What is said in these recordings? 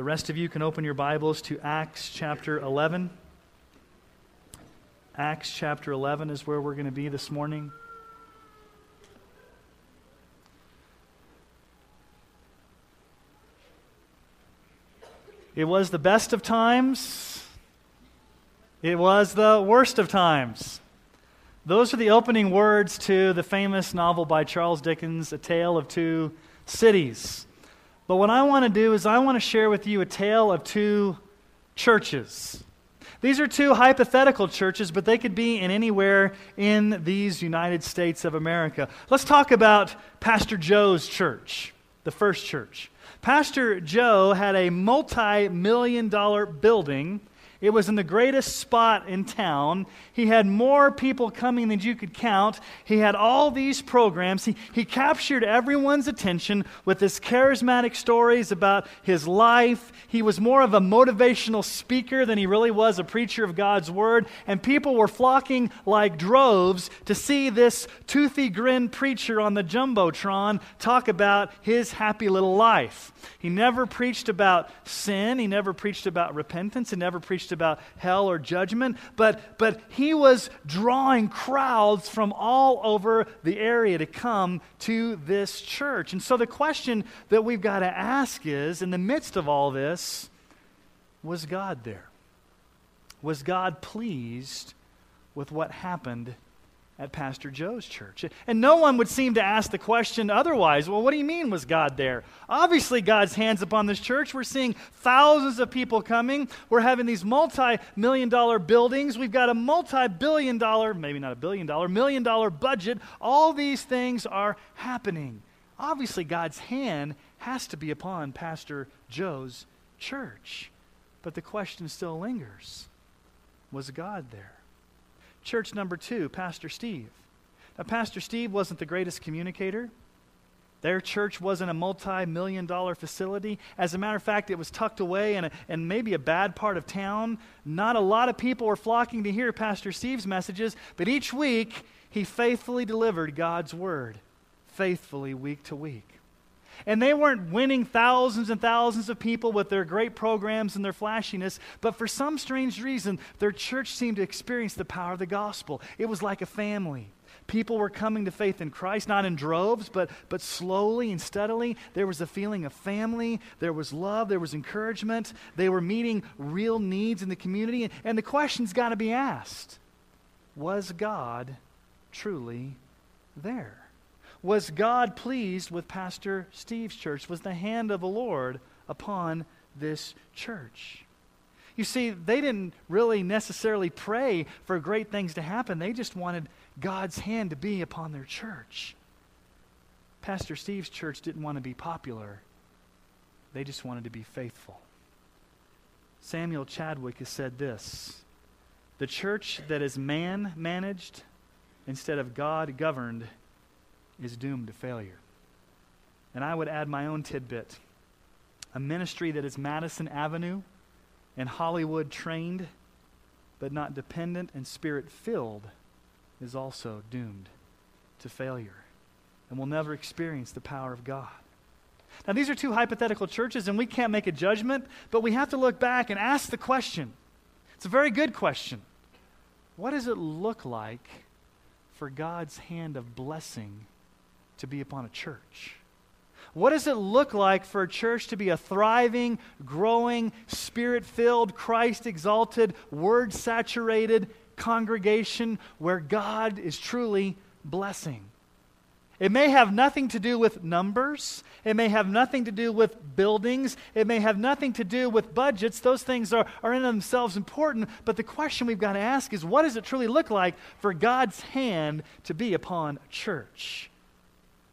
The rest of you can open your Bibles to Acts chapter 11. Acts chapter 11 is where we're going to be this morning. It was the best of times. It was the worst of times. Those are the opening words to the famous novel by Charles Dickens, A Tale of Two Cities. But what I want to do is I want to share with you a tale of two churches. These are two hypothetical churches, but they could be in anywhere in these United States of America. Let's talk about Pastor Joe's church, the first church. Pastor Joe had a multi million dollar building it was in the greatest spot in town. He had more people coming than you could count. He had all these programs. He, he captured everyone's attention with his charismatic stories about his life. He was more of a motivational speaker than he really was a preacher of God's word. And people were flocking like droves to see this toothy grin preacher on the Jumbotron talk about his happy little life. He never preached about sin, he never preached about repentance, he never preached preached about hell or judgment, but, but he was drawing crowds from all over the area to come to this church. And so the question that we've got to ask is in the midst of all this, was God there? Was God pleased with what happened at Pastor Joe's church. And no one would seem to ask the question otherwise. Well, what do you mean was God there? Obviously, God's hands upon this church. We're seeing thousands of people coming. We're having these multi million dollar buildings. We've got a multi billion dollar, maybe not a billion dollar, million dollar budget. All these things are happening. Obviously, God's hand has to be upon Pastor Joe's church. But the question still lingers was God there? Church number two, Pastor Steve. Now, Pastor Steve wasn't the greatest communicator. Their church wasn't a multi million dollar facility. As a matter of fact, it was tucked away in, a, in maybe a bad part of town. Not a lot of people were flocking to hear Pastor Steve's messages, but each week he faithfully delivered God's word, faithfully week to week. And they weren't winning thousands and thousands of people with their great programs and their flashiness, but for some strange reason, their church seemed to experience the power of the gospel. It was like a family. People were coming to faith in Christ, not in droves, but, but slowly and steadily. There was a feeling of family, there was love, there was encouragement. They were meeting real needs in the community. And the question's got to be asked Was God truly there? Was God pleased with Pastor Steve's church? Was the hand of the Lord upon this church? You see, they didn't really necessarily pray for great things to happen. They just wanted God's hand to be upon their church. Pastor Steve's church didn't want to be popular, they just wanted to be faithful. Samuel Chadwick has said this The church that is man managed instead of God governed is doomed to failure. And I would add my own tidbit a ministry that is Madison Avenue and Hollywood trained, but not dependent and spirit filled, is also doomed to failure and will never experience the power of God. Now, these are two hypothetical churches, and we can't make a judgment, but we have to look back and ask the question. It's a very good question. What does it look like for God's hand of blessing to be upon a church? What does it look like for a church to be a thriving, growing, spirit filled, Christ exalted, word saturated congregation where God is truly blessing? It may have nothing to do with numbers. It may have nothing to do with buildings. It may have nothing to do with budgets. Those things are, are in themselves important. But the question we've got to ask is what does it truly look like for God's hand to be upon a church?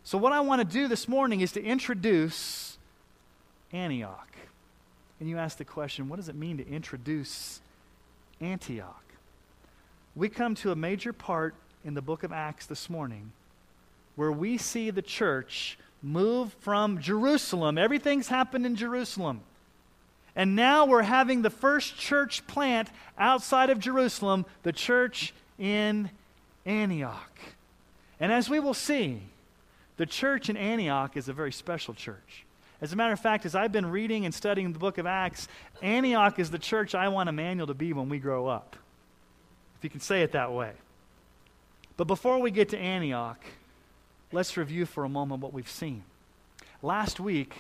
So, what I want to do this morning is to introduce Antioch. and you ask the question what does it mean to introduce Antioch? We come to a major part in the book of Acts this morning where we see the church move from Jerusalem. Everything's happened in Jerusalem. And now we're having the first church plant outside of Jerusalem, the church in Antioch. And as we will see, the church in Antioch is a very special church. As a matter of fact, as I've been reading and studying the book of Acts, Antioch is the church I want Emmanuel to be when we grow up. If you can say it that way. But before we get to Antioch, let's review for a moment what we've seen. Last week,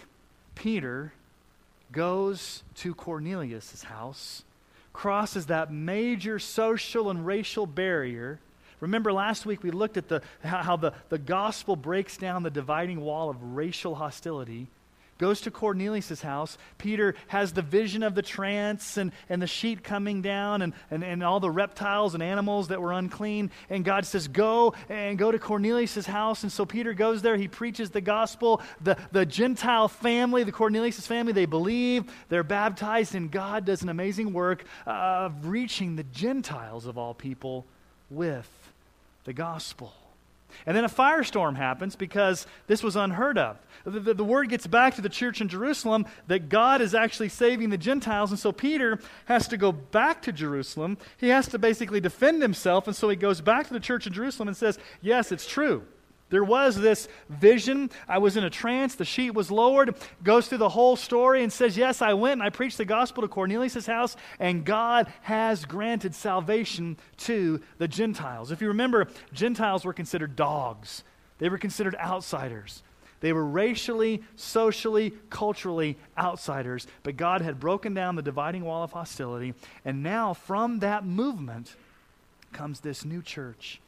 Peter goes to Cornelius' house, crosses that major social and racial barrier. Remember last week we looked at the, how the, the gospel breaks down the dividing wall of racial hostility goes to Cornelius' house. Peter has the vision of the trance and, and the sheet coming down and, and, and all the reptiles and animals that were unclean. And God says, Go and go to Cornelius' house. And so Peter goes there. He preaches the gospel. The, the Gentile family, the Cornelius family, they believe. They're baptized. And God does an amazing work of reaching the Gentiles of all people with the gospel. And then a firestorm happens because this was unheard of. The, the, the, word gets back to the church in Jerusalem that God is actually saving the Gentiles. And so Peter has to go back to Jerusalem. He has to basically defend himself. And so he goes back to the church in Jerusalem and says, Yes, it's true. There was this vision. I was in a trance. The sheet was lowered. Goes through the whole story and says, Yes, I went and I preached the gospel to Cornelius' house, and God has granted salvation to the Gentiles. If you remember, Gentiles were considered dogs, they were considered outsiders. They were racially, socially, culturally outsiders, but God had broken down the dividing wall of hostility. And now, from that movement, comes this new church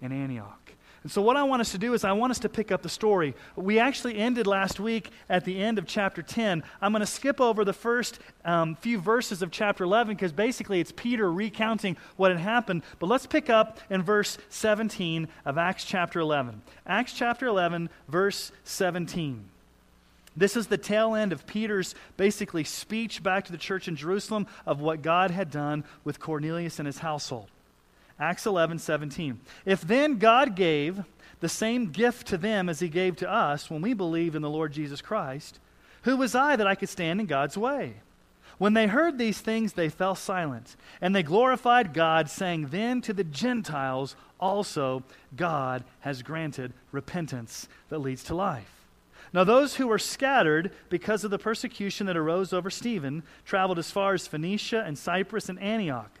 in Antioch. And so, what I want us to do is, I want us to pick up the story. We actually ended last week at the end of chapter 10. I'm going to skip over the first um, few verses of chapter 11 because basically it's Peter recounting what had happened. But let's pick up in verse 17 of Acts chapter 11. Acts chapter 11, verse 17. This is the tail end of Peter's basically speech back to the church in Jerusalem of what God had done with Cornelius and his household. Acts 11, 17. If then God gave the same gift to them as he gave to us when we believed in the Lord Jesus Christ, who was I that I could stand in God's way? When they heard these things, they fell silent, and they glorified God, saying, Then to the Gentiles also God has granted repentance that leads to life. Now, those who were scattered because of the persecution that arose over Stephen traveled as far as Phoenicia and Cyprus and Antioch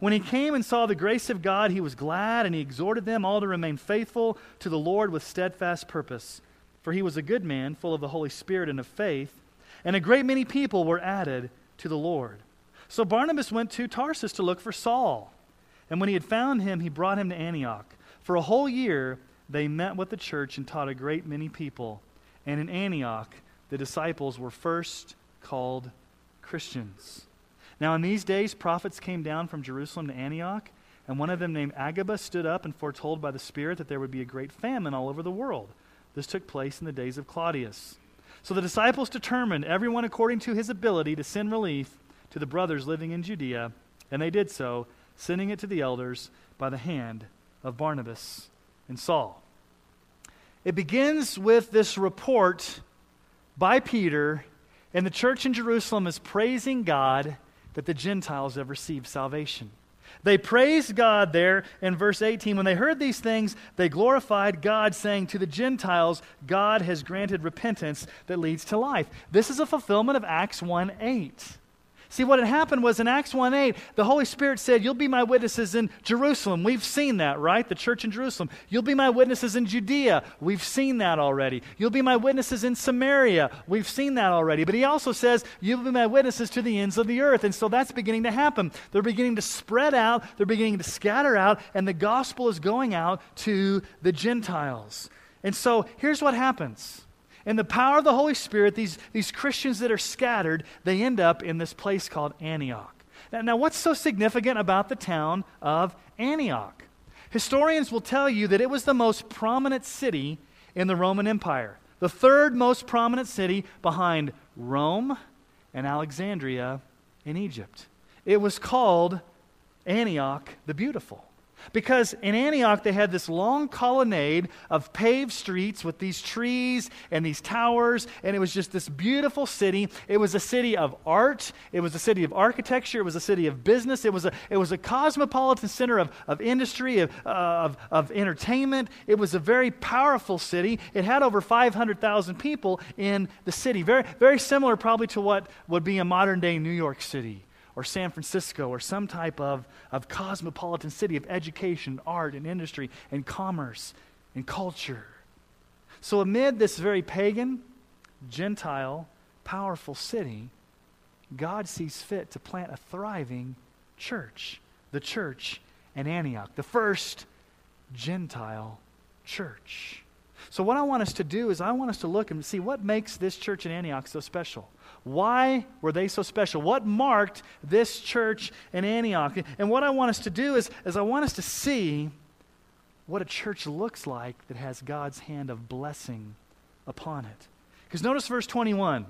When he came and saw the grace of God, he was glad, and he exhorted them all to remain faithful to the Lord with steadfast purpose. For he was a good man, full of the Holy Spirit and of faith, and a great many people were added to the Lord. So Barnabas went to Tarsus to look for Saul. And when he had found him, he brought him to Antioch. For a whole year, they met with the church and taught a great many people. And in Antioch, the disciples were first called Christians. Now, in these days, prophets came down from Jerusalem to Antioch, and one of them, named Agabus, stood up and foretold by the Spirit that there would be a great famine all over the world. This took place in the days of Claudius. So the disciples determined, everyone according to his ability, to send relief to the brothers living in Judea, and they did so, sending it to the elders by the hand of Barnabas and Saul. It begins with this report by Peter, and the church in Jerusalem is praising God that the Gentiles have received salvation. They praised God there in verse 18. When they heard these things, they glorified God, saying, To the Gentiles, God has granted repentance that leads to life. This is a fulfillment of Acts 1 8. See, what had happened was in Acts 1 8, the Holy Spirit said, You'll be my witnesses in Jerusalem. We've seen that, right? The church in Jerusalem. You'll be my witnesses in Judea. We've seen that already. You'll be my witnesses in Samaria. We've seen that already. But he also says, You'll be my witnesses to the ends of the earth. And so that's beginning to happen. They're beginning to spread out, they're beginning to scatter out, and the gospel is going out to the Gentiles. And so here's what happens and the power of the Holy Spirit, these, these Christians that are scattered, they end up in this place called Antioch. Now, now, what's so significant about the town of Antioch? Historians will tell you that it was the most prominent city in the Roman Empire, the third most prominent city behind Rome and Alexandria in Egypt. It was called Antioch the Beautiful. Because in Antioch, they had this long colonnade of paved streets with these trees and these towers, and it was just this beautiful city. It was a city of art, it was a city of architecture, it was a city of business, it was a, it was a cosmopolitan center of, of industry, of, of, of entertainment. It was a very powerful city. It had over 500,000 people in the city. Very, very similar, probably, to what would be a modern day New York City or San Francisco or some type of, of cosmopolitan city of education, art, and industry, and commerce and culture. So, amid this very pagan, Gentile, powerful city, God sees fit to plant a thriving church, the church in Antioch, the first Gentile church. So, what I want us to do is, I want us to look and see what makes this church in Antioch so special. Why were they so special? What marked this church in Antioch? And what I want us to do is, is I want us to see what a church looks like that has God's hand of blessing upon it. Because notice verse 21.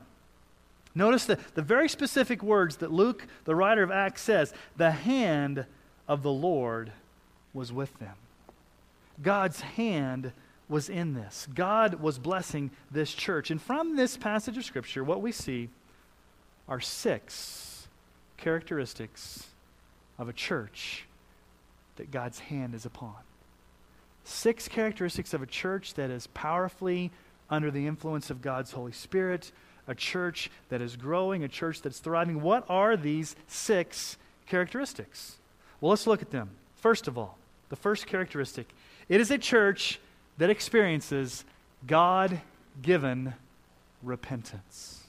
Notice the, the very specific words that Luke, the writer of Acts, says the hand of the Lord was with them. God's hand was in this. God was blessing this church. And from this passage of Scripture, what we see are six characteristics of a church that God's hand is upon. Six characteristics of a church that is powerfully under the influence of God's Holy Spirit, a church that is growing, a church that's thriving. What are these six characteristics? Well, let's look at them. First of all, the first characteristic it is a church that experiences God given repentance.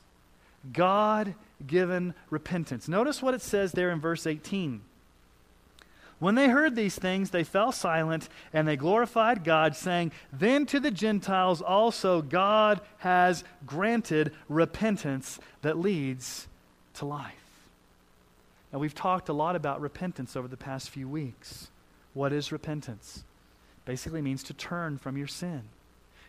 God given repentance. Notice what it says there in verse 18. When they heard these things, they fell silent and they glorified God, saying, Then to the Gentiles also God has granted repentance that leads to life. Now, we've talked a lot about repentance over the past few weeks. What is repentance? Basically means to turn from your sin.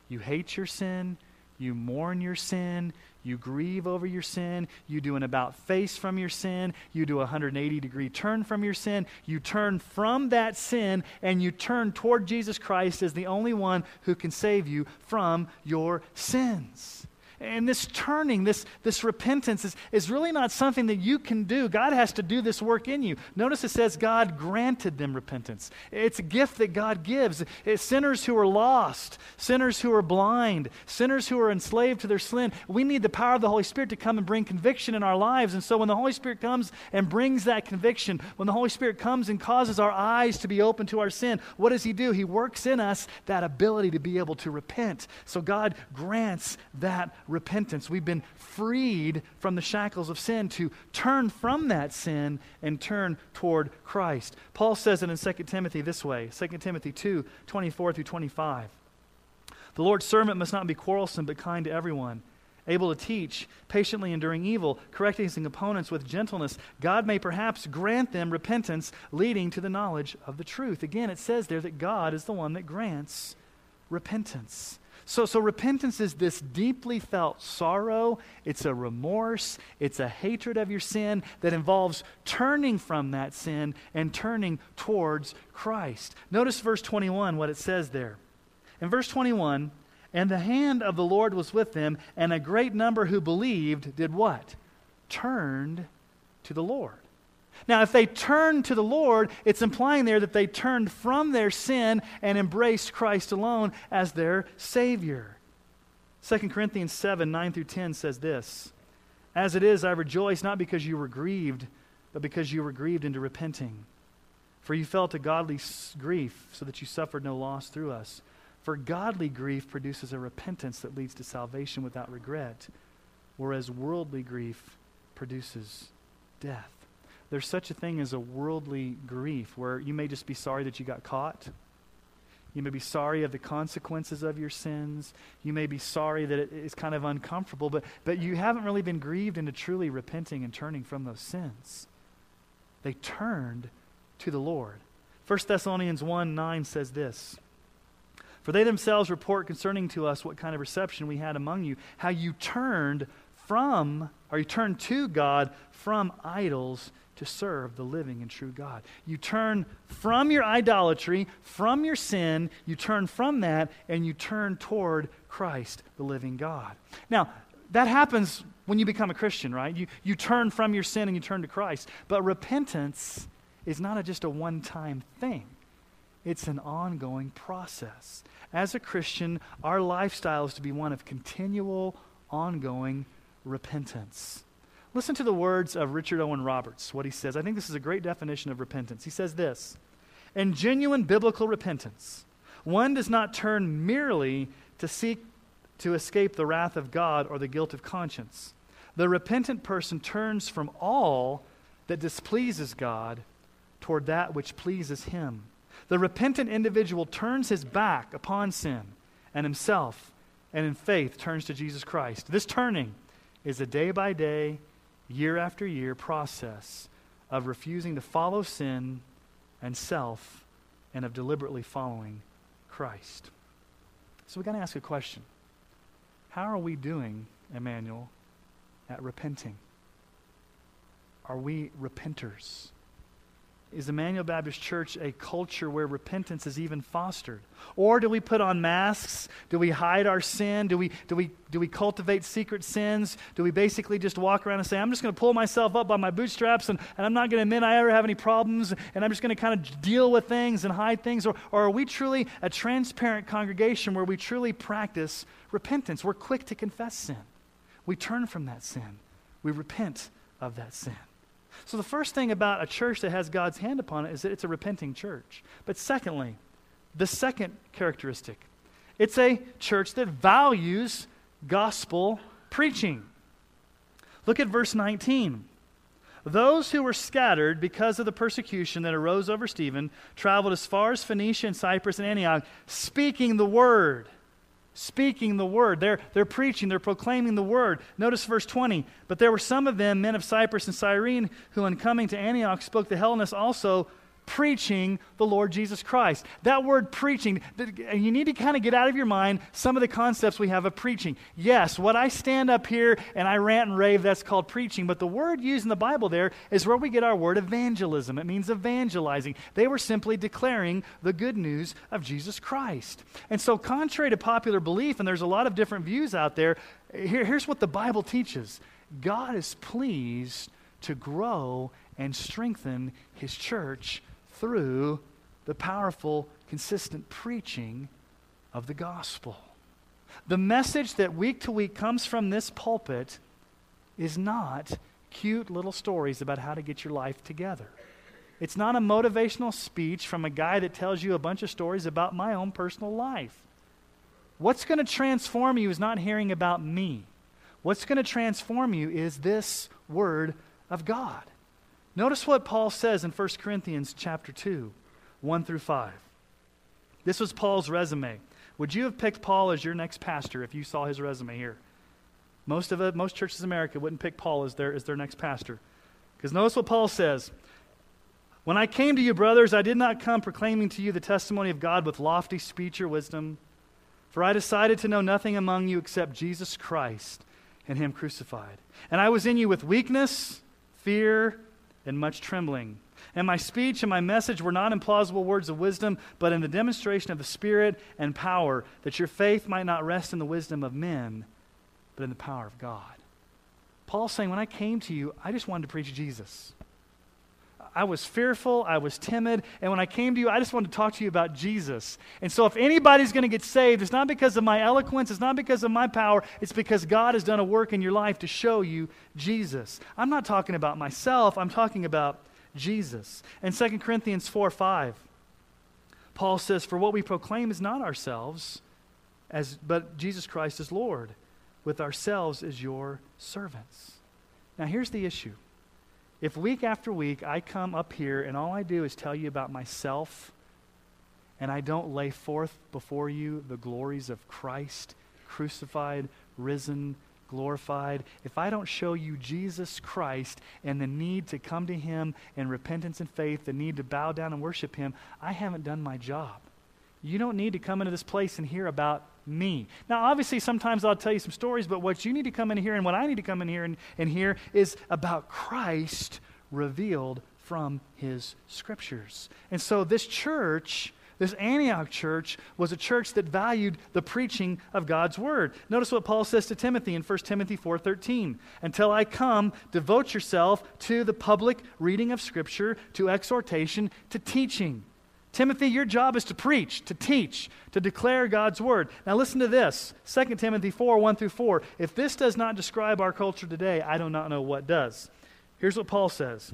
You hate your sin, you mourn your sin, you grieve over your sin. You do an about face from your sin. You do a 180 degree turn from your sin. You turn from that sin and you turn toward Jesus Christ as the only one who can save you from your sins. And this turning, this, this repentance is, is really not something that you can do. God has to do this work in you. Notice it says God granted them repentance. It's a gift that God gives. It's sinners who are lost, sinners who are blind, sinners who are enslaved to their sin. We need the power of the Holy Spirit to come and bring conviction in our lives. And so when the Holy Spirit comes and brings that conviction, when the Holy Spirit comes and causes our eyes to be open to our sin, what does He do? He works in us that ability to be able to repent. So God grants that repentance. We've been freed from the shackles of sin to turn from that sin and turn toward Christ. Paul says it in 2 Timothy this way 2 Timothy 2 24 through 25. The Lord's servant must not be quarrelsome, but kind to everyone able to teach, patiently enduring evil, correcting his opponents with gentleness, God may perhaps grant them repentance, leading to the knowledge of the truth. Again, it says there that God is the one that grants repentance. So, so repentance is this deeply felt sorrow, it's a remorse, it's a hatred of your sin that involves turning from that sin and turning towards Christ. Notice verse 21, what it says there. In verse 21, and the hand of the Lord was with them, and a great number who believed did what? Turned to the Lord. Now, if they turned to the Lord, it's implying there that they turned from their sin and embraced Christ alone as their Savior. 2 Corinthians 7 9 through 10 says this As it is, I rejoice not because you were grieved, but because you were grieved into repenting. For you felt a godly grief, so that you suffered no loss through us. For godly grief produces a repentance that leads to salvation without regret, whereas worldly grief produces death. There's such a thing as a worldly grief where you may just be sorry that you got caught. You may be sorry of the consequences of your sins. You may be sorry that it is kind of uncomfortable, but, but you haven't really been grieved into truly repenting and turning from those sins. They turned to the Lord. 1 Thessalonians 1 9 says this For they themselves report concerning to us what kind of reception we had among you, how you turned from, or you turned to God from idols to serve the living and true God. You turn from your idolatry, from your sin, you turn from that, and you turn toward Christ, the living God. Now, that happens when you become a Christian, right? You, you turn from your sin and you turn to Christ. But repentance is not a, just a one time thing, it's an ongoing process. As a Christian, our lifestyle is to be one of continual, ongoing repentance. Listen to the words of Richard Owen Roberts, what he says. I think this is a great definition of repentance. He says this In genuine biblical repentance, one does not turn merely to seek to escape the wrath of God or the guilt of conscience. The repentant person turns from all that displeases God toward that which pleases Him. The repentant individual turns his back upon sin and himself and in faith turns to Jesus Christ. This turning is a day by day, year after year process of refusing to follow sin and self and of deliberately following Christ. So we got to ask a question How are we doing, Emmanuel, at repenting? Are we repenters? Is Emmanuel Baptist Church a culture where repentance is even fostered? Or do we put on masks? Do we hide our sin? Do we, do we, do we cultivate secret sins? Do we basically just walk around and say, I'm just going to pull myself up by my bootstraps and, and I'm not going to admit I ever have any problems and I'm just going to kind of deal with things and hide things? Or, or are we truly a transparent congregation where we truly practice repentance? We're quick to confess sin, we turn from that sin, we repent of that sin. So, the first thing about a church that has God's hand upon it is that it's a repenting church. But, secondly, the second characteristic it's a church that values gospel preaching. Look at verse 19. Those who were scattered because of the persecution that arose over Stephen traveled as far as Phoenicia and Cyprus and Antioch, speaking the word speaking the word. They're, they're preaching, they're proclaiming the word. Notice verse 20. But there were some of them, men of Cyprus and Cyrene, who, in coming to Antioch, spoke the Hellenists also, preaching the Lord Jesus Christ. That word preaching, you need to kind of get out of your mind some of the concepts we have of preaching. Yes, what I stand up here and I rant and rave, that's called preaching. But the word used in the Bible there is where we get our word evangelism. It means evangelizing. They were simply declaring the good news of Jesus Christ. And so, contrary to popular belief, and there's a lot of different views out there, here, here's what the Bible teaches God is pleased to grow and strengthen his church through the powerful, consistent preaching of the gospel. The message that week to week comes from this pulpit is not cute little stories about how to get your life together. It's not a motivational speech from a guy that tells you a bunch of stories about my own personal life. What's going to transform you is not hearing about me. What's going to transform you is this word of God. Notice what Paul says in 1 Corinthians chapter 2, 1 through 5. This was Paul's resume. Would you have picked Paul as your next pastor if you saw his resume here? Most of it, most churches in America wouldn't pick Paul as their, as their next pastor. Because notice what Paul says. When I came to you, brothers, I did not come proclaiming to you the testimony of God with lofty speech or wisdom, for I decided to know nothing among you except Jesus Christ and Him crucified. And I was in you with weakness, fear, and much trembling. And my speech and my message were not in plausible words of wisdom, but in the demonstration of the Spirit and power, that your faith might not rest in the wisdom of men, but in the power of God. Paul's saying, when I came to you, I just wanted to preach Jesus. I was fearful, I was timid, and when I came to you, I just wanted to talk to you about Jesus. And so, if anybody's going to get saved, it's not because of my eloquence, it's not because of my power, it's because God has done a work in your life to show you Jesus. I'm not talking about myself, I'm talking about Jesus. And 2 Corinthians 4 5, Paul says, For what we proclaim is not ourselves, as, but Jesus Christ is Lord, with ourselves as your servants. Now, here's the issue. If week after week I come up here and all I do is tell you about myself, and I don't lay forth before you the glories of Christ, crucified, risen, glorified, if I don't show you Jesus Christ and the need to come to Him in repentance and faith, the need to bow down and worship Him, I haven't done my job. You don't need to come into this place and hear about me. Now, obviously, sometimes I'll tell you some stories, but what you need to come in here and what I need to come in here and, and hear is about Christ revealed from his scriptures. And so, this church, this Antioch church, was a church that valued the preaching of God's word. Notice what Paul says to Timothy in 1 Timothy 4:13. Until I come, devote yourself to the public reading of scripture, to exhortation, to teaching. Timothy, your job is to preach, to teach, to declare God's word. Now, listen to this 2 Timothy 4 1 through 4. If this does not describe our culture today, I do not know what does. Here's what Paul says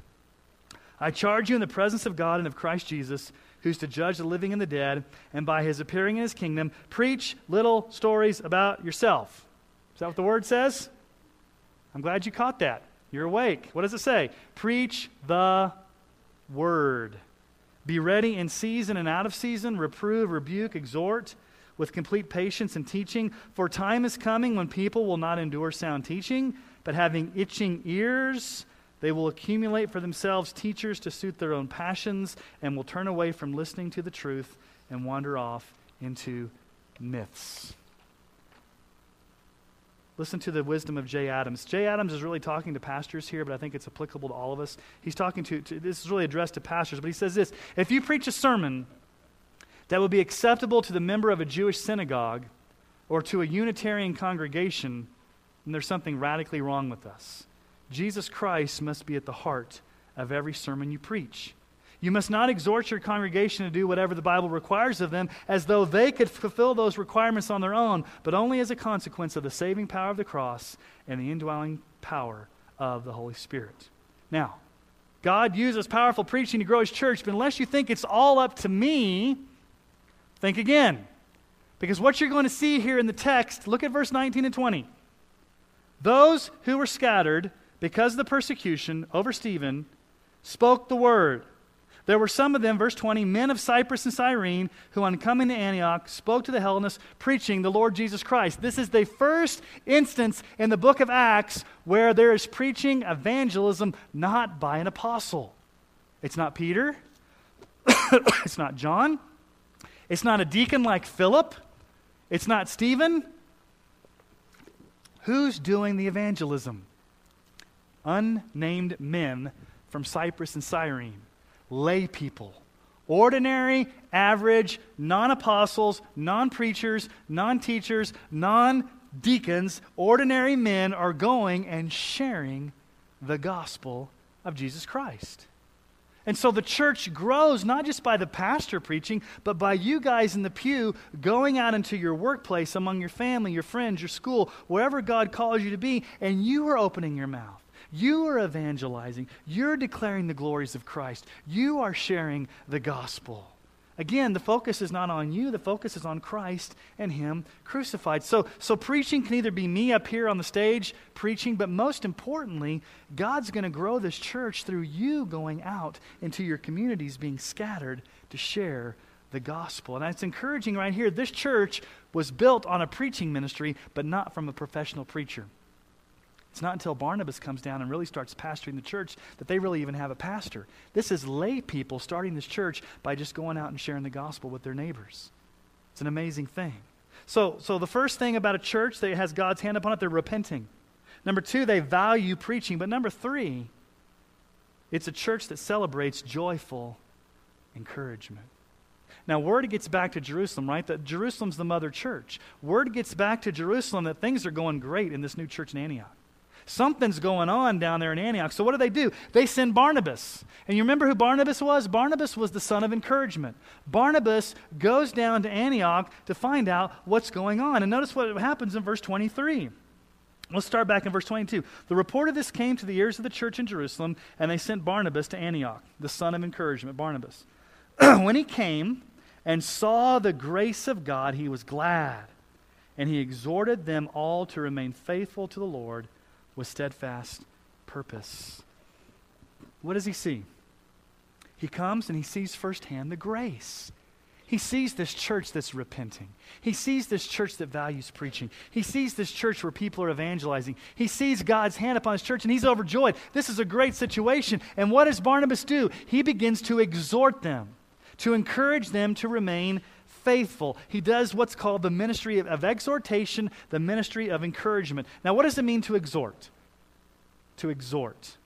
I charge you in the presence of God and of Christ Jesus, who's to judge the living and the dead, and by his appearing in his kingdom, preach little stories about yourself. Is that what the word says? I'm glad you caught that. You're awake. What does it say? Preach the word. Be ready in season and out of season, reprove, rebuke, exhort with complete patience and teaching. For time is coming when people will not endure sound teaching, but having itching ears, they will accumulate for themselves teachers to suit their own passions and will turn away from listening to the truth and wander off into myths. Listen to the wisdom of Jay Adams. Jay Adams is really talking to pastors here, but I think it's applicable to all of us. He's talking to, to, this is really addressed to pastors, but he says this If you preach a sermon that would be acceptable to the member of a Jewish synagogue or to a Unitarian congregation, then there's something radically wrong with us. Jesus Christ must be at the heart of every sermon you preach. You must not exhort your congregation to do whatever the Bible requires of them as though they could fulfill those requirements on their own, but only as a consequence of the saving power of the cross and the indwelling power of the Holy Spirit. Now, God uses powerful preaching to grow his church, but unless you think it's all up to me, think again. Because what you're going to see here in the text, look at verse 19 and 20. Those who were scattered because of the persecution over Stephen spoke the word there were some of them, verse 20, men of Cyprus and Cyrene, who on coming to Antioch spoke to the Hellenists, preaching the Lord Jesus Christ. This is the first instance in the book of Acts where there is preaching evangelism not by an apostle. It's not Peter, it's not John, it's not a deacon like Philip, it's not Stephen. Who's doing the evangelism? Unnamed men from Cyprus and Cyrene lay people. Ordinary, average, non apostles, non preachers, non teachers, non deacons, ordinary men are going and sharing the gospel of Jesus Christ. And so the church grows not just by the pastor preaching, but by you guys in the pew going out into your workplace, among your family, your friends, your school, wherever God calls you to be, and you are opening your mouth. You are evangelizing. You're declaring the glories of Christ. You are sharing the gospel. Again, the focus is not on you, the focus is on Christ and Him crucified. So, so preaching can either be me up here on the stage preaching, but most importantly, God's going to grow this church through you going out into your communities, being scattered to share the gospel. And it's encouraging right here. This church was built on a preaching ministry, but not from a professional preacher. It's not until Barnabas comes down and really starts pastoring the church that they really even have a pastor. This is lay people starting this church by just going out and sharing the gospel with their neighbors. It's an amazing thing. So, so the first thing about a church that has God's hand upon it, they're repenting. Number two, they value preaching. But number three, it's a church that celebrates joyful encouragement. Now, word gets back to Jerusalem, right? That Jerusalem's the mother church. Word gets back to Jerusalem that things are going great in this new church in Antioch Something's going on down there in Antioch. So what do they do? They send Barnabas. And you remember who Barnabas was? Barnabas was the son of encouragement. Barnabas goes down to Antioch to find out what's going on. And notice what happens in verse 23. Let's start back in verse 22. The report of this came to the ears of the church in Jerusalem, and they sent Barnabas to Antioch, the son of encouragement, Barnabas. when he came and saw the grace of God, he was glad, and he exhorted them all to remain faithful to the Lord with steadfast purpose. What does he see? He comes and he sees firsthand the grace. He sees this church that's repenting. He sees this church that values preaching. He sees this church where people are evangelizing. He sees God's hand upon his church and he's overjoyed. This is a great situation. And what does Barnabas do? He begins to exhort them, to encourage them to remain faithful. He does what's called the ministry of, of exhortation, the ministry of encouragement. Now, what does it mean to exhort? To exhort.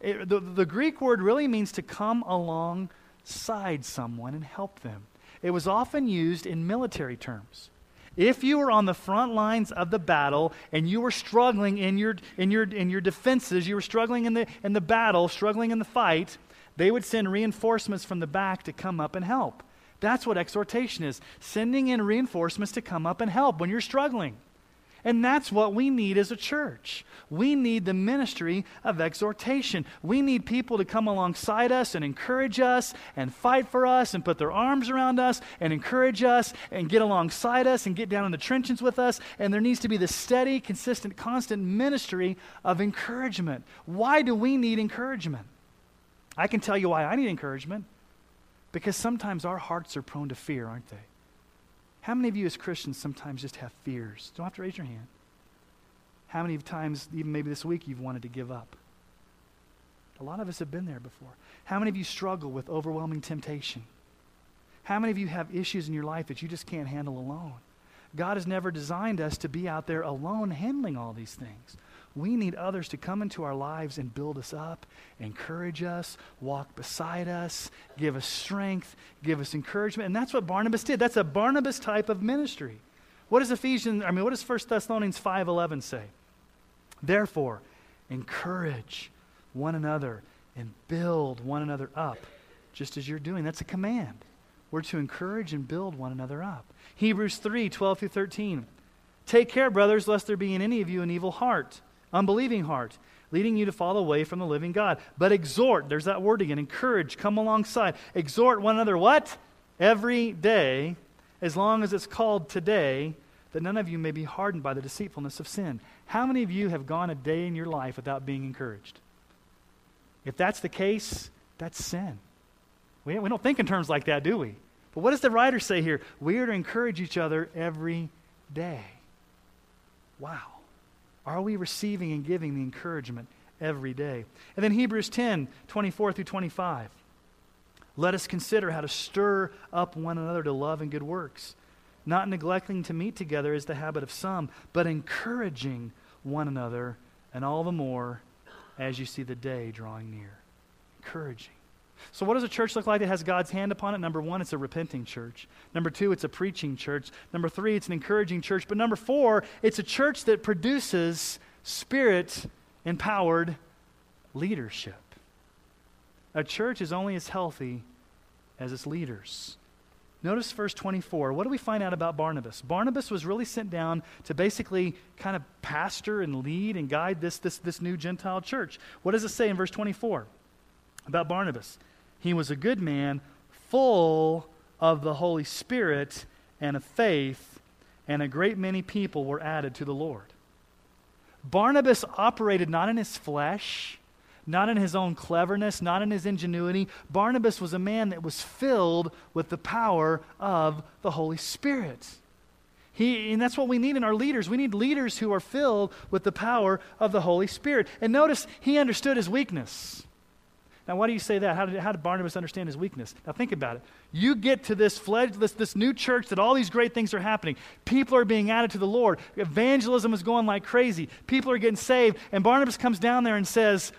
It, the, the Greek word really means to come alongside someone and help them. It was often used in military terms. If you were on the front lines of the battle and you were struggling in your, in your, in your defenses, you were struggling in the, in the battle, struggling in the fight, they would send reinforcements from the back to come up and help. That's what exhortation is sending in reinforcements to come up and help when you're struggling. And that's what we need as a church. We need the ministry of exhortation. We need people to come alongside us and encourage us and fight for us and put their arms around us and encourage us and get alongside us and get down in the trenches with us. And there needs to be the steady, consistent, constant ministry of encouragement. Why do we need encouragement? I can tell you why I need encouragement. Because sometimes our hearts are prone to fear, aren't they? How many of you as Christians sometimes just have fears? Don't have to raise your hand. How many times, even maybe this week, you've wanted to give up? A lot of us have been there before. How many of you struggle with overwhelming temptation? How many of you have issues in your life that you just can't handle alone? God has never designed us to be out there alone handling all these things. We need others to come into our lives and build us up, encourage us, walk beside us, give us strength, give us encouragement. And that's what Barnabas did. That's a Barnabas type of ministry. What does Ephesians, I mean, what does 1 Thessalonians 5.11 say? Therefore, encourage one another and build one another up, just as you're doing. That's a command. We're to encourage and build one another up. Hebrews 3 12 through 13. Take care, brothers, lest there be in any of you an evil heart unbelieving heart, leading you to fall away from the living God. But exhort, there's that word again, encourage, come alongside. Exhort one another what? Every day, as long as it's called today, that none of you may be hardened by the deceitfulness of sin. How many of you have gone a day in your life without being encouraged? If that's the case, that's sin. We, we don't think in terms like that, do we? But what does the writer say here? We are to encourage each other every day. Wow. Are we receiving and giving the encouragement every day? And then Hebrews 10 24 through 25. Let us consider how to stir up one another to love and good works, not neglecting to meet together as the habit of some, but encouraging one another, and all the more as you see the day drawing near. Encouraging. So, what does a church look like that has God's hand upon it? Number one, it's a repenting church. Number two, it's a preaching church. Number three, it's an encouraging church. But number four, it's a church that produces spirit empowered leadership. A church is only as healthy as its leaders. Notice verse 24. What do we find out about Barnabas? Barnabas was really sent down to basically kind of pastor and lead and guide this, this, this new Gentile church. What does it say in verse 24 about Barnabas? He was a good man, full of the Holy Spirit and of faith, and a great many people were added to the Lord. Barnabas operated not in his flesh, not in his own cleverness, not in his ingenuity. Barnabas was a man that was filled with the power of the Holy Spirit. He, and that's what we need in our leaders. We need leaders who are filled with the power of the Holy Spirit. And notice, he understood his weakness. Now, why do you say that? How did, how did Barnabas understand his weakness? Now, think about it. You get to this fledged, this, this new church that all these great things are happening. People are being added to the Lord. Evangelism is going like crazy. People are getting saved. And Barnabas comes down there and says,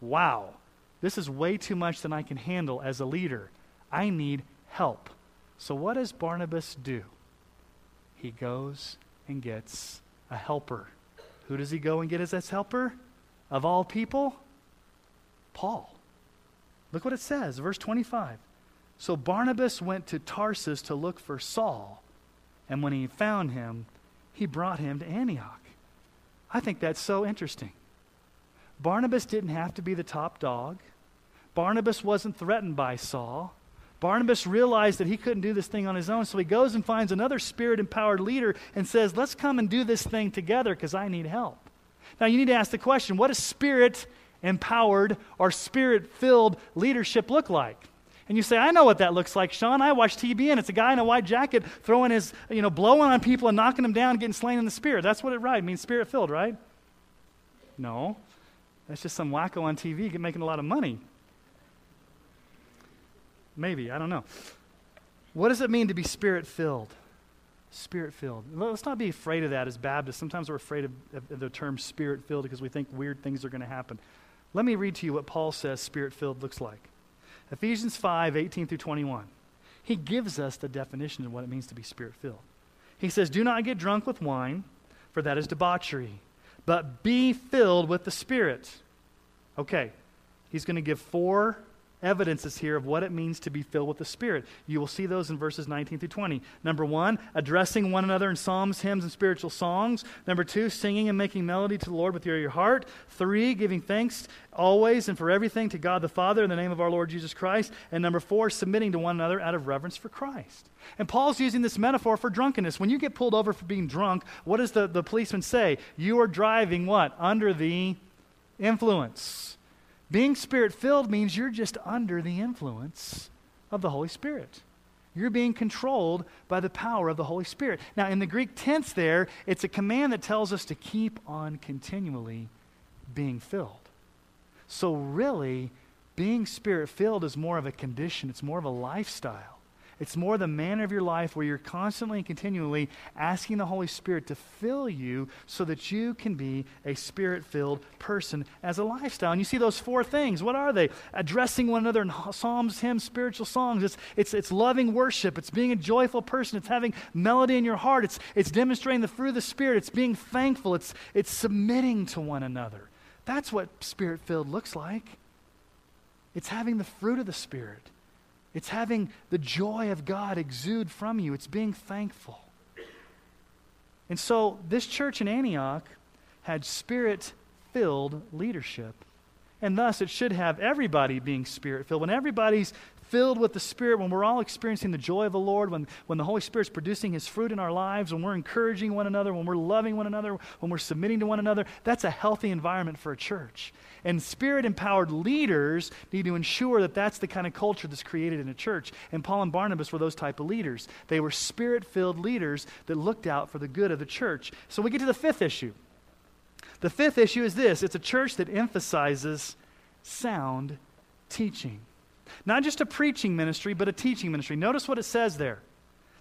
Wow, this is way too much than I can handle as a leader. I need help. So, what does Barnabas do? He goes and gets a helper. Who does he go and get as his helper? of all people? Paul. Look what it says, verse 25. So Barnabas went to Tarsus to look for Saul, and when he found him, he brought him to Antioch. I think that's so interesting. Barnabas didn't have to be the top dog. Barnabas wasn't threatened by Saul. Barnabas realized that he couldn't do this thing on his own, so he goes and finds another spirit empowered leader and says, Let's come and do this thing together because I need help. Now, you need to ask the question what does spirit empowered or spirit filled leadership look like? And you say, I know what that looks like, Sean. I watch TV and it's a guy in a white jacket throwing his, you know, blowing on people and knocking them down, getting slain in the spirit. That's what it right means spirit filled, right? No. That's just some wacko on TV making a lot of money. Maybe, I don't know. What does it mean to be spirit filled? Spirit filled. Let's not be afraid of that as Baptists. Sometimes we're afraid of, of the term spirit filled because we think weird things are going to happen. Let me read to you what Paul says spirit filled looks like. Ephesians 5 18 through 21. He gives us the definition of what it means to be spirit filled. He says, Do not get drunk with wine, for that is debauchery, but be filled with the Spirit. Okay, he's going to give four evidences here of what it means to be filled with the Spirit. You will see those in verses 19 through 20. Number one, addressing one another in psalms, hymns, and spiritual songs. Number two, singing and making melody to the Lord with your, your heart. Three, giving thanks always and for everything to God the Father in the name of our Lord Jesus Christ. And number four, submitting to one another out of reverence for Christ. And Paul's using this metaphor for drunkenness. When you get pulled over for being drunk, what does the, the policeman say? You are driving what? Under the influence. Being spirit filled means you're just under the influence of the Holy Spirit. You're being controlled by the power of the Holy Spirit. Now, in the Greek tense, there, it's a command that tells us to keep on continually being filled. So, really, being spirit filled is more of a condition, it's more of a lifestyle. It's more the manner of your life where you're constantly and continually asking the Holy Spirit to fill you so that you can be a spirit filled person as a lifestyle. And you see those four things. What are they? Addressing one another in psalms, hymns, spiritual songs. It's, it's, it's loving worship. It's being a joyful person. It's having melody in your heart. It's, it's demonstrating the fruit of the Spirit. It's being thankful. It's, it's submitting to one another. That's what spirit filled looks like. It's having the fruit of the Spirit. It's having the joy of God exude from you. It's being thankful. And so this church in Antioch had spirit filled leadership. And thus, it should have everybody being spirit filled. When everybody's filled with the Spirit, when we're all experiencing the joy of the Lord, when, when the Holy Spirit's producing His fruit in our lives, when we're encouraging one another, when we're loving one another, when we're submitting to one another, that's a healthy environment for a church. And Spirit empowered leaders need to ensure that that's the kind of culture that's created in a church. And Paul and Barnabas were those type of leaders. They were Spirit filled leaders that looked out for the good of the church. So we get to the fifth issue. The fifth issue is this it's a church that emphasizes sound teaching. Not just a preaching ministry, but a teaching ministry. Notice what it says there.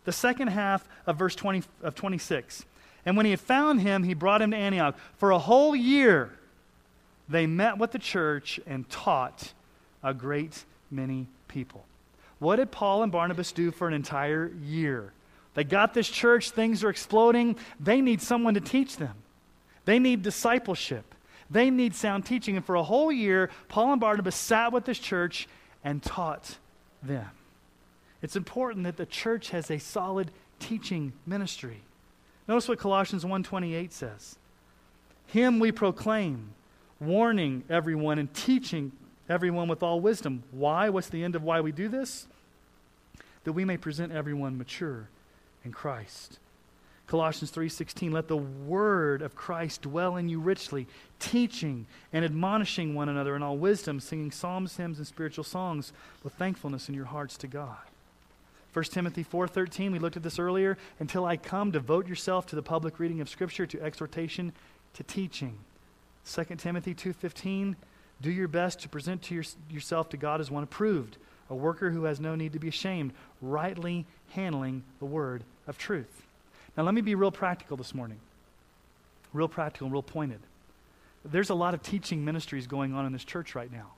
The second half of verse 20, of 26. And when he had found him, he brought him to Antioch. For a whole year, they met with the church and taught a great many people. What did Paul and Barnabas do for an entire year? They got this church, things are exploding. They need someone to teach them, they need discipleship, they need sound teaching. And for a whole year, Paul and Barnabas sat with this church and taught them. It's important that the church has a solid teaching ministry. Notice what Colossians 1:28 says. Him we proclaim, warning everyone and teaching everyone with all wisdom. Why? What's the end of why we do this? That we may present everyone mature in Christ. Colossians 3:16 let the word of Christ dwell in you richly teaching and admonishing one another in all wisdom singing psalms hymns and spiritual songs with thankfulness in your hearts to God. 1 Timothy 4:13 we looked at this earlier until I come devote yourself to the public reading of scripture to exhortation to teaching. 2 Timothy 2:15 do your best to present to your, yourself to God as one approved a worker who has no need to be ashamed rightly handling the word of truth. Now, let me be real practical this morning. Real practical and real pointed. There's a lot of teaching ministries going on in this church right now.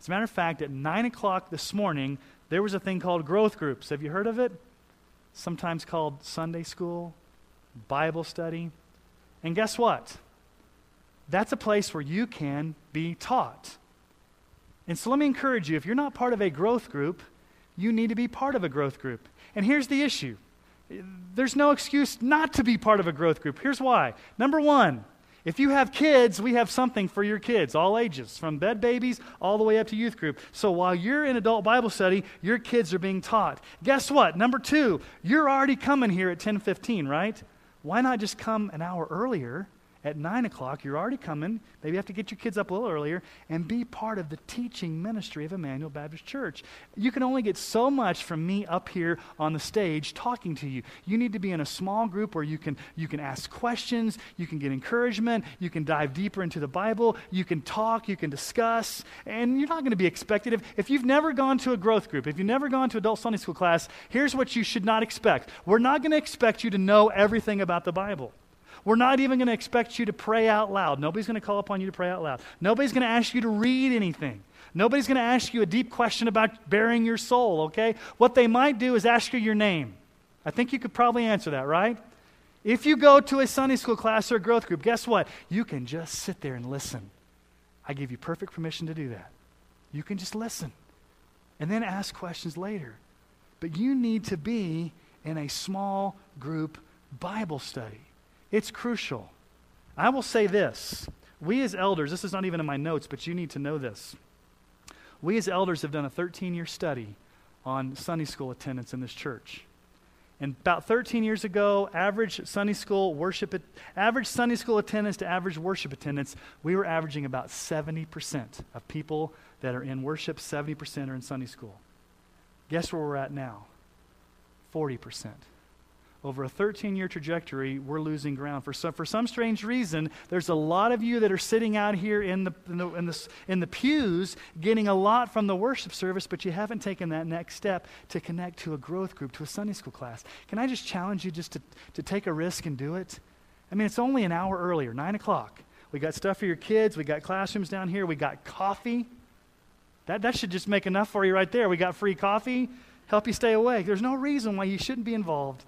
As a matter of fact, at 9 o'clock this morning, there was a thing called growth groups. Have you heard of it? Sometimes called Sunday school, Bible study. And guess what? That's a place where you can be taught. And so let me encourage you if you're not part of a growth group, you need to be part of a growth group. And here's the issue there's no excuse not to be part of a growth group. Here's why. Number one, if you have kids, we have something for your kids, all ages, from bed babies all the way up to youth group. So while you're in adult Bible study, your kids are being taught. Guess what? Number two, you're already coming here at 10:15, right? Why not just come an hour earlier at 9 o'clock, you're already coming. Maybe you have to get your kids up a little earlier and be part of the teaching ministry of Emmanuel Baptist Church. You can only get so much from me up here on the stage talking to you. You need to be in a small group where you can, you can ask questions, you can get encouragement, you can dive deeper into the Bible, you can talk, you can discuss, and you're not going to be expected. If, if you've never gone to a growth group, if you've never gone to adult Sunday school class, here's what you should not expect. We're not going to expect you to know everything about the Bible. We're not even going to expect you to pray out loud. Nobody's going to call upon you to pray out loud. Nobody's going to ask you to read anything. Nobody's going to ask you a deep question about bearing your soul, okay? What they might do is ask you your name. I think you could probably answer that, right? If you go to a Sunday school class or a growth group, guess what? You can just sit there and listen. I give you perfect permission to do that. You can just listen and then ask questions later. But you need to be in a small group Bible study. It's crucial. I will say this we as elders, this is not even in my notes, but you need to know this. We as elders have done a 13 year study on Sunday school attendance in this church. And about 13 years ago, average Sunday school worship, average Sunday school attendance to average worship attendance, we were averaging about 70% of people that are in worship, 70% are in Sunday school. Guess where we're at now? 40% over a 13 year trajectory, we're losing ground. For some, for some strange reason, there's a lot of you that are sitting out here in the, in, the, in, the, in the pews getting a lot from the worship service, but you haven't taken that next step to connect to a growth group, to a Sunday school class. Can I just challenge you just to, to take a risk and do it? I mean, it's only an hour earlier, 9 o'clock. We got stuff for your kids, we got classrooms down here, we got coffee. That, that should just make enough for you right there. We got free coffee, help you stay awake. There's no reason why you shouldn't be involved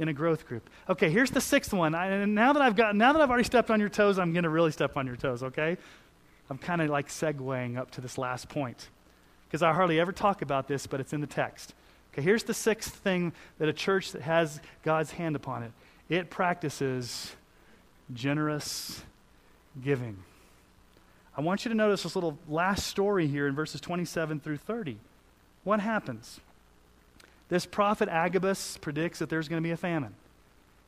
in a growth group. Okay, here's the sixth one. I, and now that I've got, now that I've already stepped on your toes, I'm going to really step on your toes. Okay, I'm kind of like segueing up to this last point because I hardly ever talk about this, but it's in the text. Okay, here's the sixth thing that a church that has God's hand upon it. It practices generous giving. I want you to notice this little last story here in verses 27 through 30. What happens? This prophet Agabus predicts that there's going to be a famine.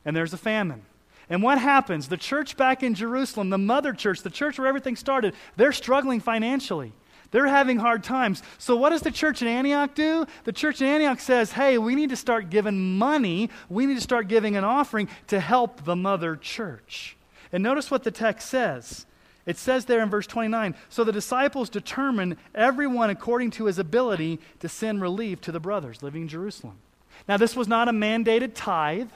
And there's a famine. And what happens? The church back in Jerusalem, the mother church, the church where everything started, they're struggling financially. They're having hard times. So, what does the church in Antioch do? The church in Antioch says, hey, we need to start giving money. We need to start giving an offering to help the mother church. And notice what the text says it says there in verse 29 So the disciples determined everyone according to his ability to send relief to the brothers living in Jerusalem. Now, this was not a mandated tithe.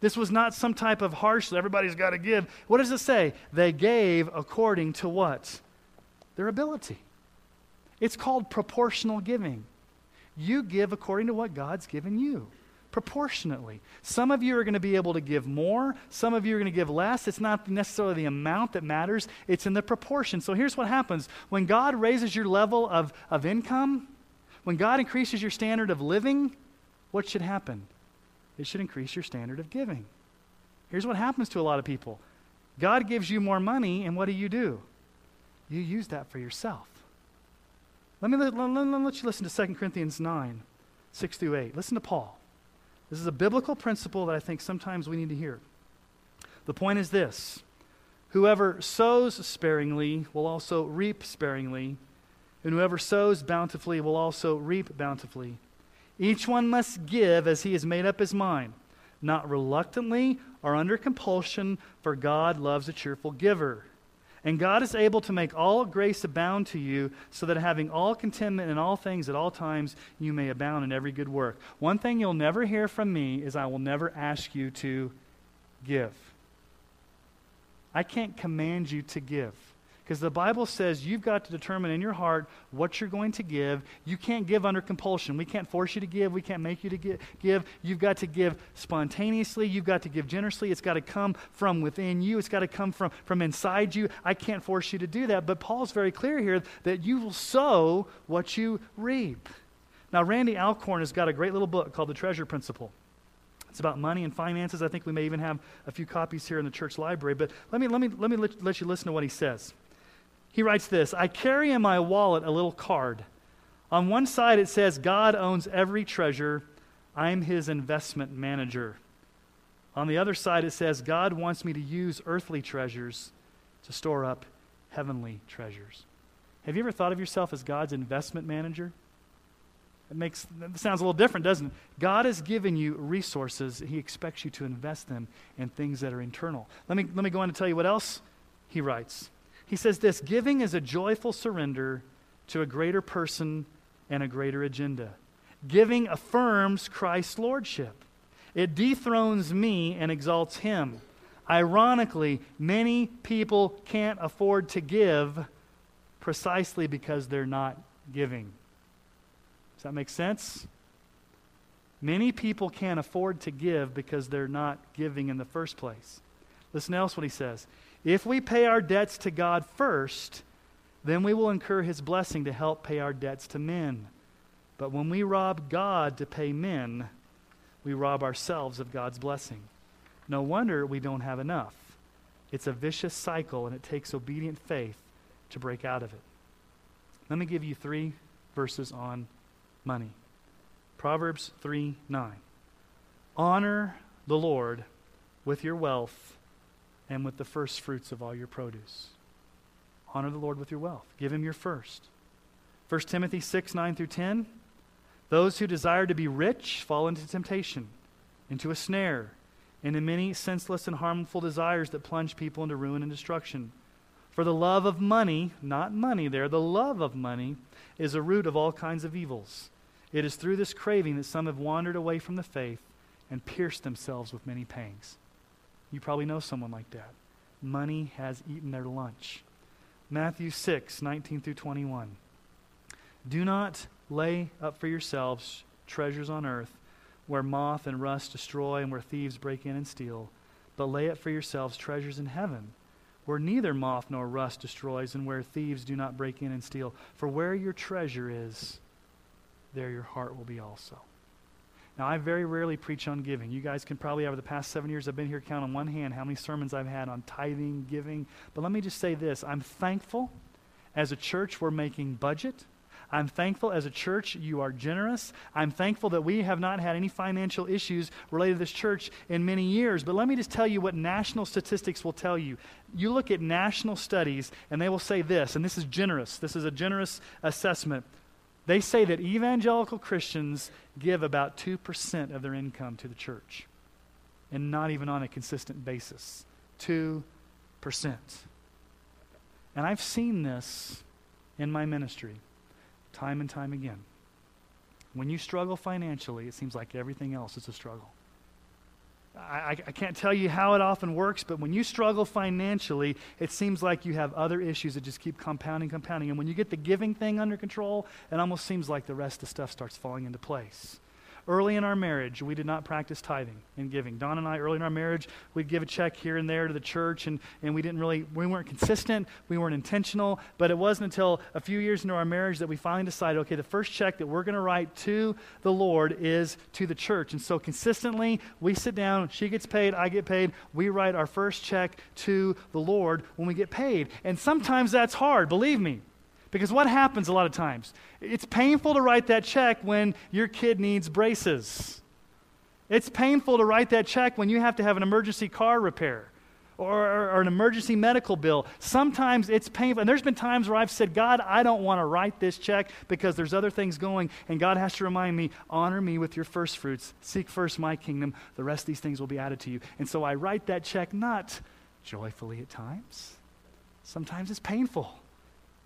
This was not some type of harsh, everybody's got to give. What does it say? They gave according to what? Their ability. It's called proportional giving. You give according to what God's given you proportionately. Some of you are going to be able to give more, some of you are going to give less. It's not necessarily the amount that matters, it's in the proportion. So here's what happens when God raises your level of, of income, when God increases your standard of living, what should happen? It should increase your standard of giving. Here's what happens to a lot of people God gives you more money, and what do you do? You use that for yourself. Let me let, let, let you listen to 2 Corinthians 9, 6 through 8. Listen to Paul. This is a biblical principle that I think sometimes we need to hear. The point is this whoever sows sparingly will also reap sparingly, and whoever sows bountifully will also reap bountifully. Each one must give as he has made up his mind, not reluctantly or under compulsion, for God loves a cheerful giver. And God is able to make all grace abound to you, so that having all contentment in all things at all times, you may abound in every good work. One thing you'll never hear from me is I will never ask you to give. I can't command you to give. Because the Bible says you've got to determine in your heart what you're going to give. You can't give under compulsion. We can't force you to give. We can't make you to give. You've got to give spontaneously. You've got to give generously. It's got to come from within you. It's got to come from, from inside you. I can't force you to do that. But Paul's very clear here that you will sow what you reap. Now, Randy Alcorn has got a great little book called The Treasure Principle. It's about money and finances. I think we may even have a few copies here in the church library. But let me, let me, let me let, let you listen to what he says. He writes this I carry in my wallet a little card. On one side, it says, God owns every treasure. I'm his investment manager. On the other side, it says, God wants me to use earthly treasures to store up heavenly treasures. Have you ever thought of yourself as God's investment manager? It makes it sounds a little different, doesn't it? God has given you resources. He expects you to invest them in things that are internal. Let me, let me go on to tell you what else he writes. He says this giving is a joyful surrender to a greater person and a greater agenda. Giving affirms Christ's lordship, it dethrones me and exalts him. Ironically, many people can't afford to give precisely because they're not giving. Does that make sense? Many people can't afford to give because they're not giving in the first place. Listen else what he says. If we pay our debts to God first, then we will incur his blessing to help pay our debts to men. But when we rob God to pay men, we rob ourselves of God's blessing. No wonder we don't have enough. It's a vicious cycle, and it takes obedient faith to break out of it. Let me give you three verses on money. Proverbs 3 9. Honor the Lord with your wealth and with the first fruits of all your produce. Honor the Lord with your wealth. Give him your first. 1 Timothy 6 9 through 10. Those who desire to be rich fall into temptation, into a snare, into many senseless and harmful desires that plunge people into ruin and destruction. For the love of money, not money there, the love of money is a root of all kinds of evils. It is through this craving that some have wandered away from the faith and pierced themselves with many pangs. You probably know someone like that. Money has eaten their lunch. Matthew 6, 19 through 21. Do not lay up for yourselves treasures on earth where moth and rust destroy and where thieves break in and steal, but lay up for yourselves treasures in heaven where neither moth nor rust destroys and where thieves do not break in and steal. For where your treasure is, there your heart will be also. Now, I very rarely preach on giving. You guys can probably, over the past seven years I've been here, count on one hand how many sermons I've had on tithing, giving. But let me just say this I'm thankful as a church we're making budget. I'm thankful as a church you are generous. I'm thankful that we have not had any financial issues related to this church in many years. But let me just tell you what national statistics will tell you. You look at national studies, and they will say this, and this is generous. This is a generous assessment. They say that evangelical Christians give about 2% of their income to the church, and not even on a consistent basis. 2%. And I've seen this in my ministry time and time again. When you struggle financially, it seems like everything else is a struggle. I, I, can't tell you how it often works, but when you struggle financially, it seems like you have other issues that just keep compounding, compounding. And when you get the giving thing under control, it almost seems like the rest of the stuff starts falling into place. Early in our marriage, we did not practice tithing and giving. Dawn and I, early in our marriage, we'd give a check here and there to the church, and, and we didn't really, we weren't consistent, we weren't intentional. But it wasn't until a few years into our marriage that we finally decided, okay, the first check that we're going to write to the Lord is to the church. And so consistently, we sit down, she gets paid, I get paid, we write our first check to the Lord when we get paid. And sometimes that's hard, believe me. Because what happens a lot of times? It's painful to write that check when your kid needs braces. It's painful to write that check when you have to have an emergency car repair or, or, or, an emergency medical bill. Sometimes it's painful. And there's been times where I've said, God, I don't want to write this check because there's other things going. And God has to remind me, honor me with your first fruits. Seek first my kingdom. The rest of these things will be added to you. And so I write that check not joyfully at times. Sometimes it's painful.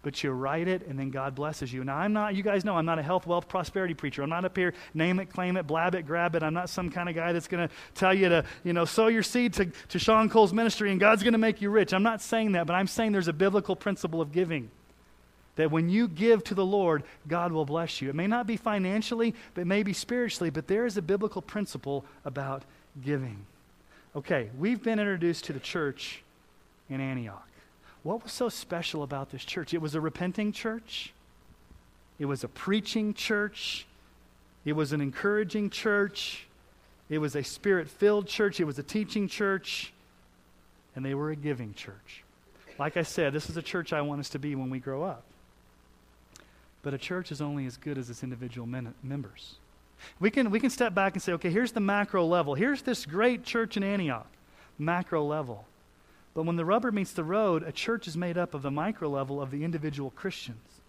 But you write it and then God blesses you. Now, I'm not, you guys know, I'm not a health, wealth, prosperity preacher. I'm not up here, name it, claim it, blab it, grab it. I'm not some kind of guy that's going to tell you to, you know, sow your seed to, to Sean Cole's ministry and God's going to make you rich. I'm not saying that, but I'm saying there's a biblical principle of giving. That when you give to the Lord, God will bless you. It may not be financially, but it may be spiritually, but there is a biblical principle about giving. Okay, we've been introduced to the church in Antioch. What was so special about this church? It was a repenting church, it was a preaching church, it was an encouraging church, it was a spirit filled church, it was a teaching church, and they were a giving church. Like I said, this is a church I want us to be when we grow up. But a church is only as good as its individual men- members. We can, we can step back and say, okay, here's the macro level. Here's this great church in Antioch, macro level. But when the rubber meets the road, a church is made up of the micro level of the individual Christians.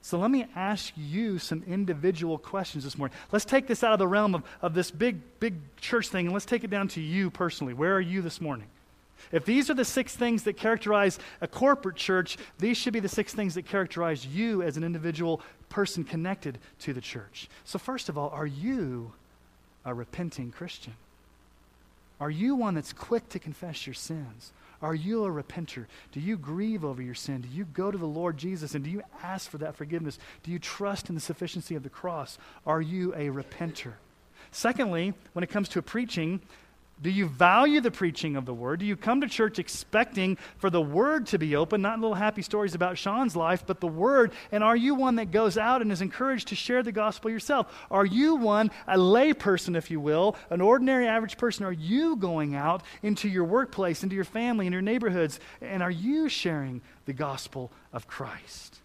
So let me ask you some individual questions this morning. Let's take this out of the realm of, of this big, big church thing and let's take it down to you personally. Where are you this morning? If these are the six things that characterize a corporate church, these should be the six things that characterize you as an individual person connected to the church. So, first of all, are you a repenting Christian? Are you one that's quick to confess your sins? Are you a repenter? Do you grieve over your sin? Do you go to the Lord Jesus and do you ask for that forgiveness? Do you trust in the sufficiency of the cross? Are you a repenter? Secondly, when it comes to preaching, do you value the preaching of the word? Do you come to church expecting for the word to be open, not little happy stories about Sean's life, but the word? And are you one that goes out and is encouraged to share the gospel yourself? Are you one, a lay person, if you will, an ordinary average person? Are you going out into your workplace, into your family, in your neighborhoods, and are you sharing the gospel of Christ?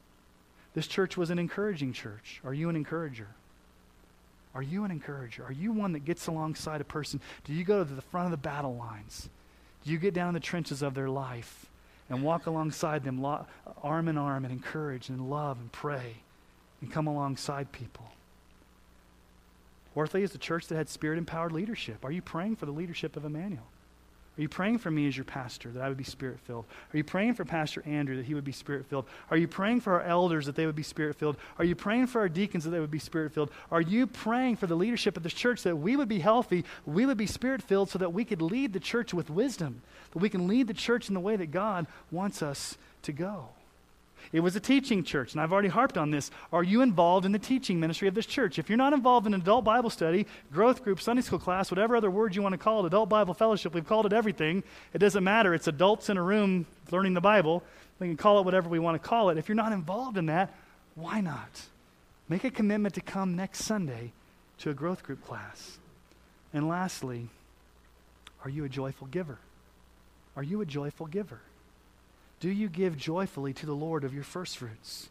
This church was an encouraging church. Are you an encourager? Are you an encourager? Are you one that gets alongside a person? Do you go to the front of the battle lines? Do you get down in the trenches of their life and walk alongside them lo- arm in arm and encourage and love and pray and come alongside people? Fourthly, is the church that had spirit empowered leadership. Are you praying for the leadership of Emmanuel? Are you praying for me as your pastor that I would be spirit filled? Are you praying for Pastor Andrew that he would be spirit filled? Are you praying for our elders that they would be spirit filled? Are you praying for our deacons that they would be spirit filled? Are you praying for the leadership of this church that we would be healthy, we would be spirit filled so that we could lead the church with wisdom, that we can lead the church in the way that God wants us to go? It was a teaching church, and I've already harped on this. Are you involved in the teaching ministry of this church? If you're not involved in adult Bible study, growth group, Sunday school class, whatever other word you want to call it, adult Bible fellowship, we've called it everything. It doesn't matter. It's adults in a room learning the Bible. We can call it whatever we want to call it. If you're not involved in that, why not? Make a commitment to come next Sunday to a growth group class. And lastly, are you a joyful giver? Are you a joyful giver? Do you give joyfully to the Lord of your firstfruits?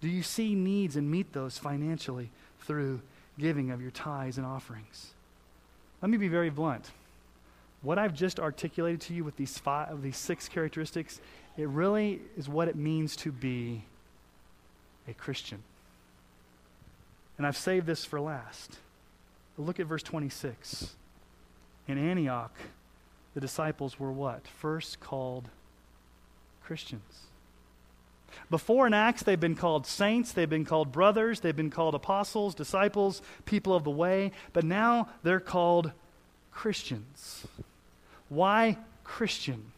Do you see needs and meet those financially through giving of your tithes and offerings? Let me be very blunt. What I've just articulated to you with these five, these six characteristics, it really is what it means to be a Christian. And I've saved this for last. Look at verse 26. In Antioch, the disciples were what? First called Christians. Before in Acts, they've been called saints, they've been called brothers, they've been called apostles, disciples, people of the way, but now they're called Christians. Why Christian?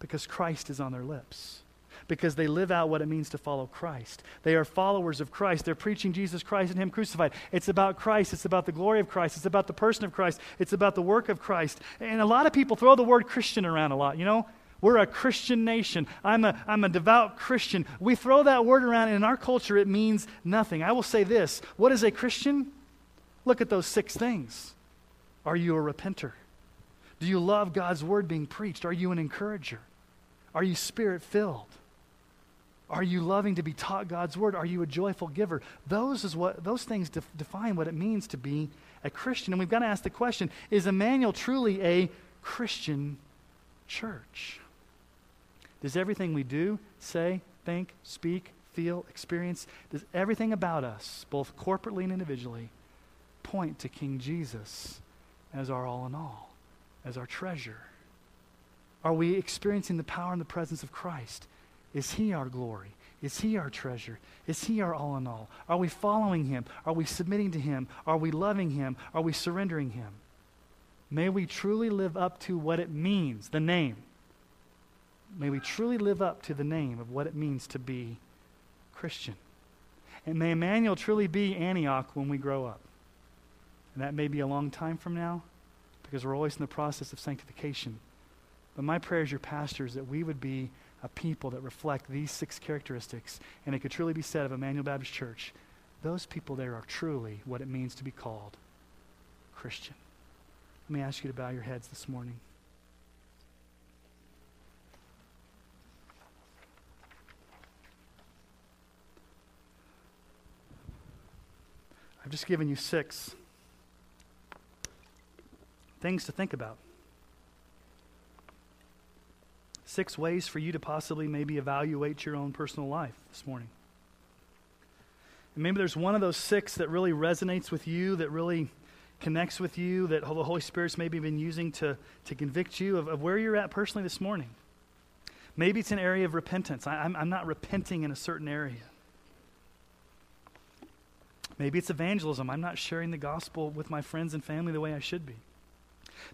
Because Christ is on their lips. Because they live out what it means to follow Christ. They are followers of Christ. They're preaching Jesus Christ and Him crucified. It's about Christ. It's about the glory of Christ. It's about the person of Christ. It's about the work of Christ. And a lot of people throw the word Christian around a lot. You know, we're a Christian nation. I'm a, I'm a devout Christian. We throw that word around, and in our culture, it means nothing. I will say this What is a Christian? Look at those six things. Are you a repenter? Do you love God's word being preached? Are you an encourager? Are you spirit filled? Are you loving to be taught God's word? Are you a joyful giver? Those, is what, those things def- define what it means to be a Christian. And we've got to ask the question is Emmanuel truly a Christian church? Does everything we do, say, think, speak, feel, experience, does everything about us, both corporately and individually, point to King Jesus as our all in all, as our treasure? Are we experiencing the power and the presence of Christ? Is He our glory? Is He our treasure? Is He our all in all? Are we following Him? Are we submitting to Him? Are we loving Him? Are we surrendering Him? May we truly live up to what it means, the name. May we truly live up to the name of what it means to be Christian. And may Emmanuel truly be Antioch when we grow up. And that may be a long time from now because we're always in the process of sanctification. But my prayer as your pastor is that we would be a people that reflect these six characteristics. And it could truly be said of Emmanuel Baptist Church those people there are truly what it means to be called Christian. Let me ask you to bow your heads this morning. I've just given you six things to think about. Six ways for you to possibly maybe evaluate your own personal life this morning. And maybe there's one of those six that really resonates with you, that really connects with you, that the Holy Spirit's maybe been using to, to convict you of, of where you're at personally this morning. Maybe it's an area of repentance. I, I'm, I'm not repenting in a certain area. Maybe it's evangelism. I'm not sharing the gospel with my friends and family the way I should be.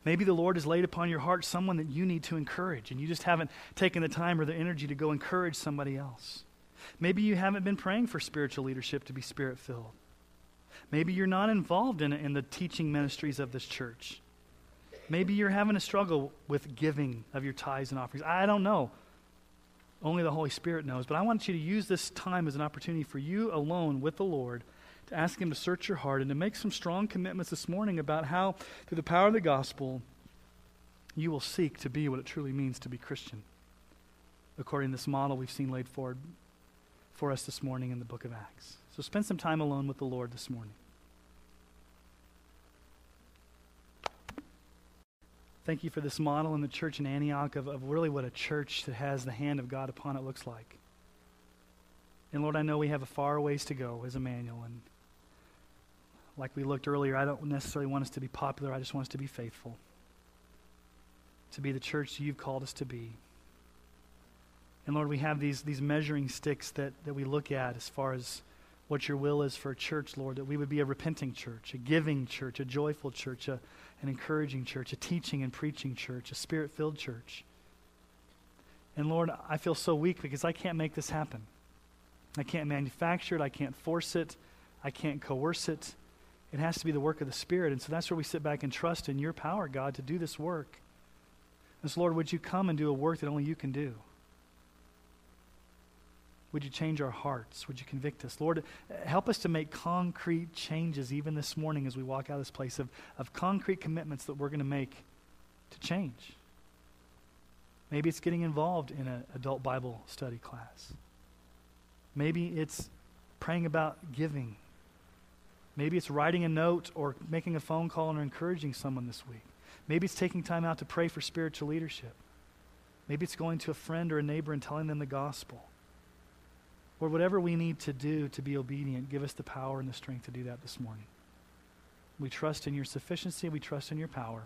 Maybe the Lord has laid upon your heart someone that you need to encourage, and you just haven't taken the time or the energy to go encourage somebody else. Maybe you haven't been praying for spiritual leadership to be spirit filled. Maybe you're not involved in, in the teaching ministries of this church. Maybe you're having a struggle with giving of your tithes and offerings. I don't know. Only the Holy Spirit knows. But I want you to use this time as an opportunity for you alone with the Lord to ask Him to search your heart and to make some strong commitments this morning about how, through the power of the gospel, you will seek to be what it truly means to be Christian, according to this model we've seen laid forward for us this morning in the book of Acts. So spend some time alone with the Lord this morning. Thank you for this model in the church in Antioch of, of really what a church that has the hand of God upon it looks like. And Lord, I know we have a far ways to go as Emmanuel, and like we looked earlier, I don't necessarily want us to be popular. I just want us to be faithful, to be the church you've called us to be. And Lord, we have these, these measuring sticks that, that we look at as far as what your will is for a church, Lord, that we would be a repenting church, a giving church, a joyful church, a, an encouraging church, a teaching and preaching church, a spirit filled church. And Lord, I feel so weak because I can't make this happen. I can't manufacture it, I can't force it, I can't coerce it. It has to be the work of the Spirit. And so that's where we sit back and trust in your power, God, to do this work. And so, Lord, would you come and do a work that only you can do? Would you change our hearts? Would you convict us? Lord, help us to make concrete changes even this morning as we walk out of this place of, of concrete commitments that we're going to make to change. Maybe it's getting involved in an adult Bible study class. Maybe it's praying about giving Maybe it's writing a note or making a phone call and encouraging someone this week. Maybe it's taking time out to pray for spiritual leadership. Maybe it's going to a friend or a neighbor and telling them the gospel. Or whatever we need to do to be obedient, give us the power and the strength to do that this morning. We trust in your sufficiency. We trust in your power.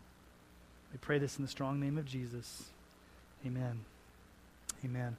We pray this in the strong name of Jesus. Amen. Amen.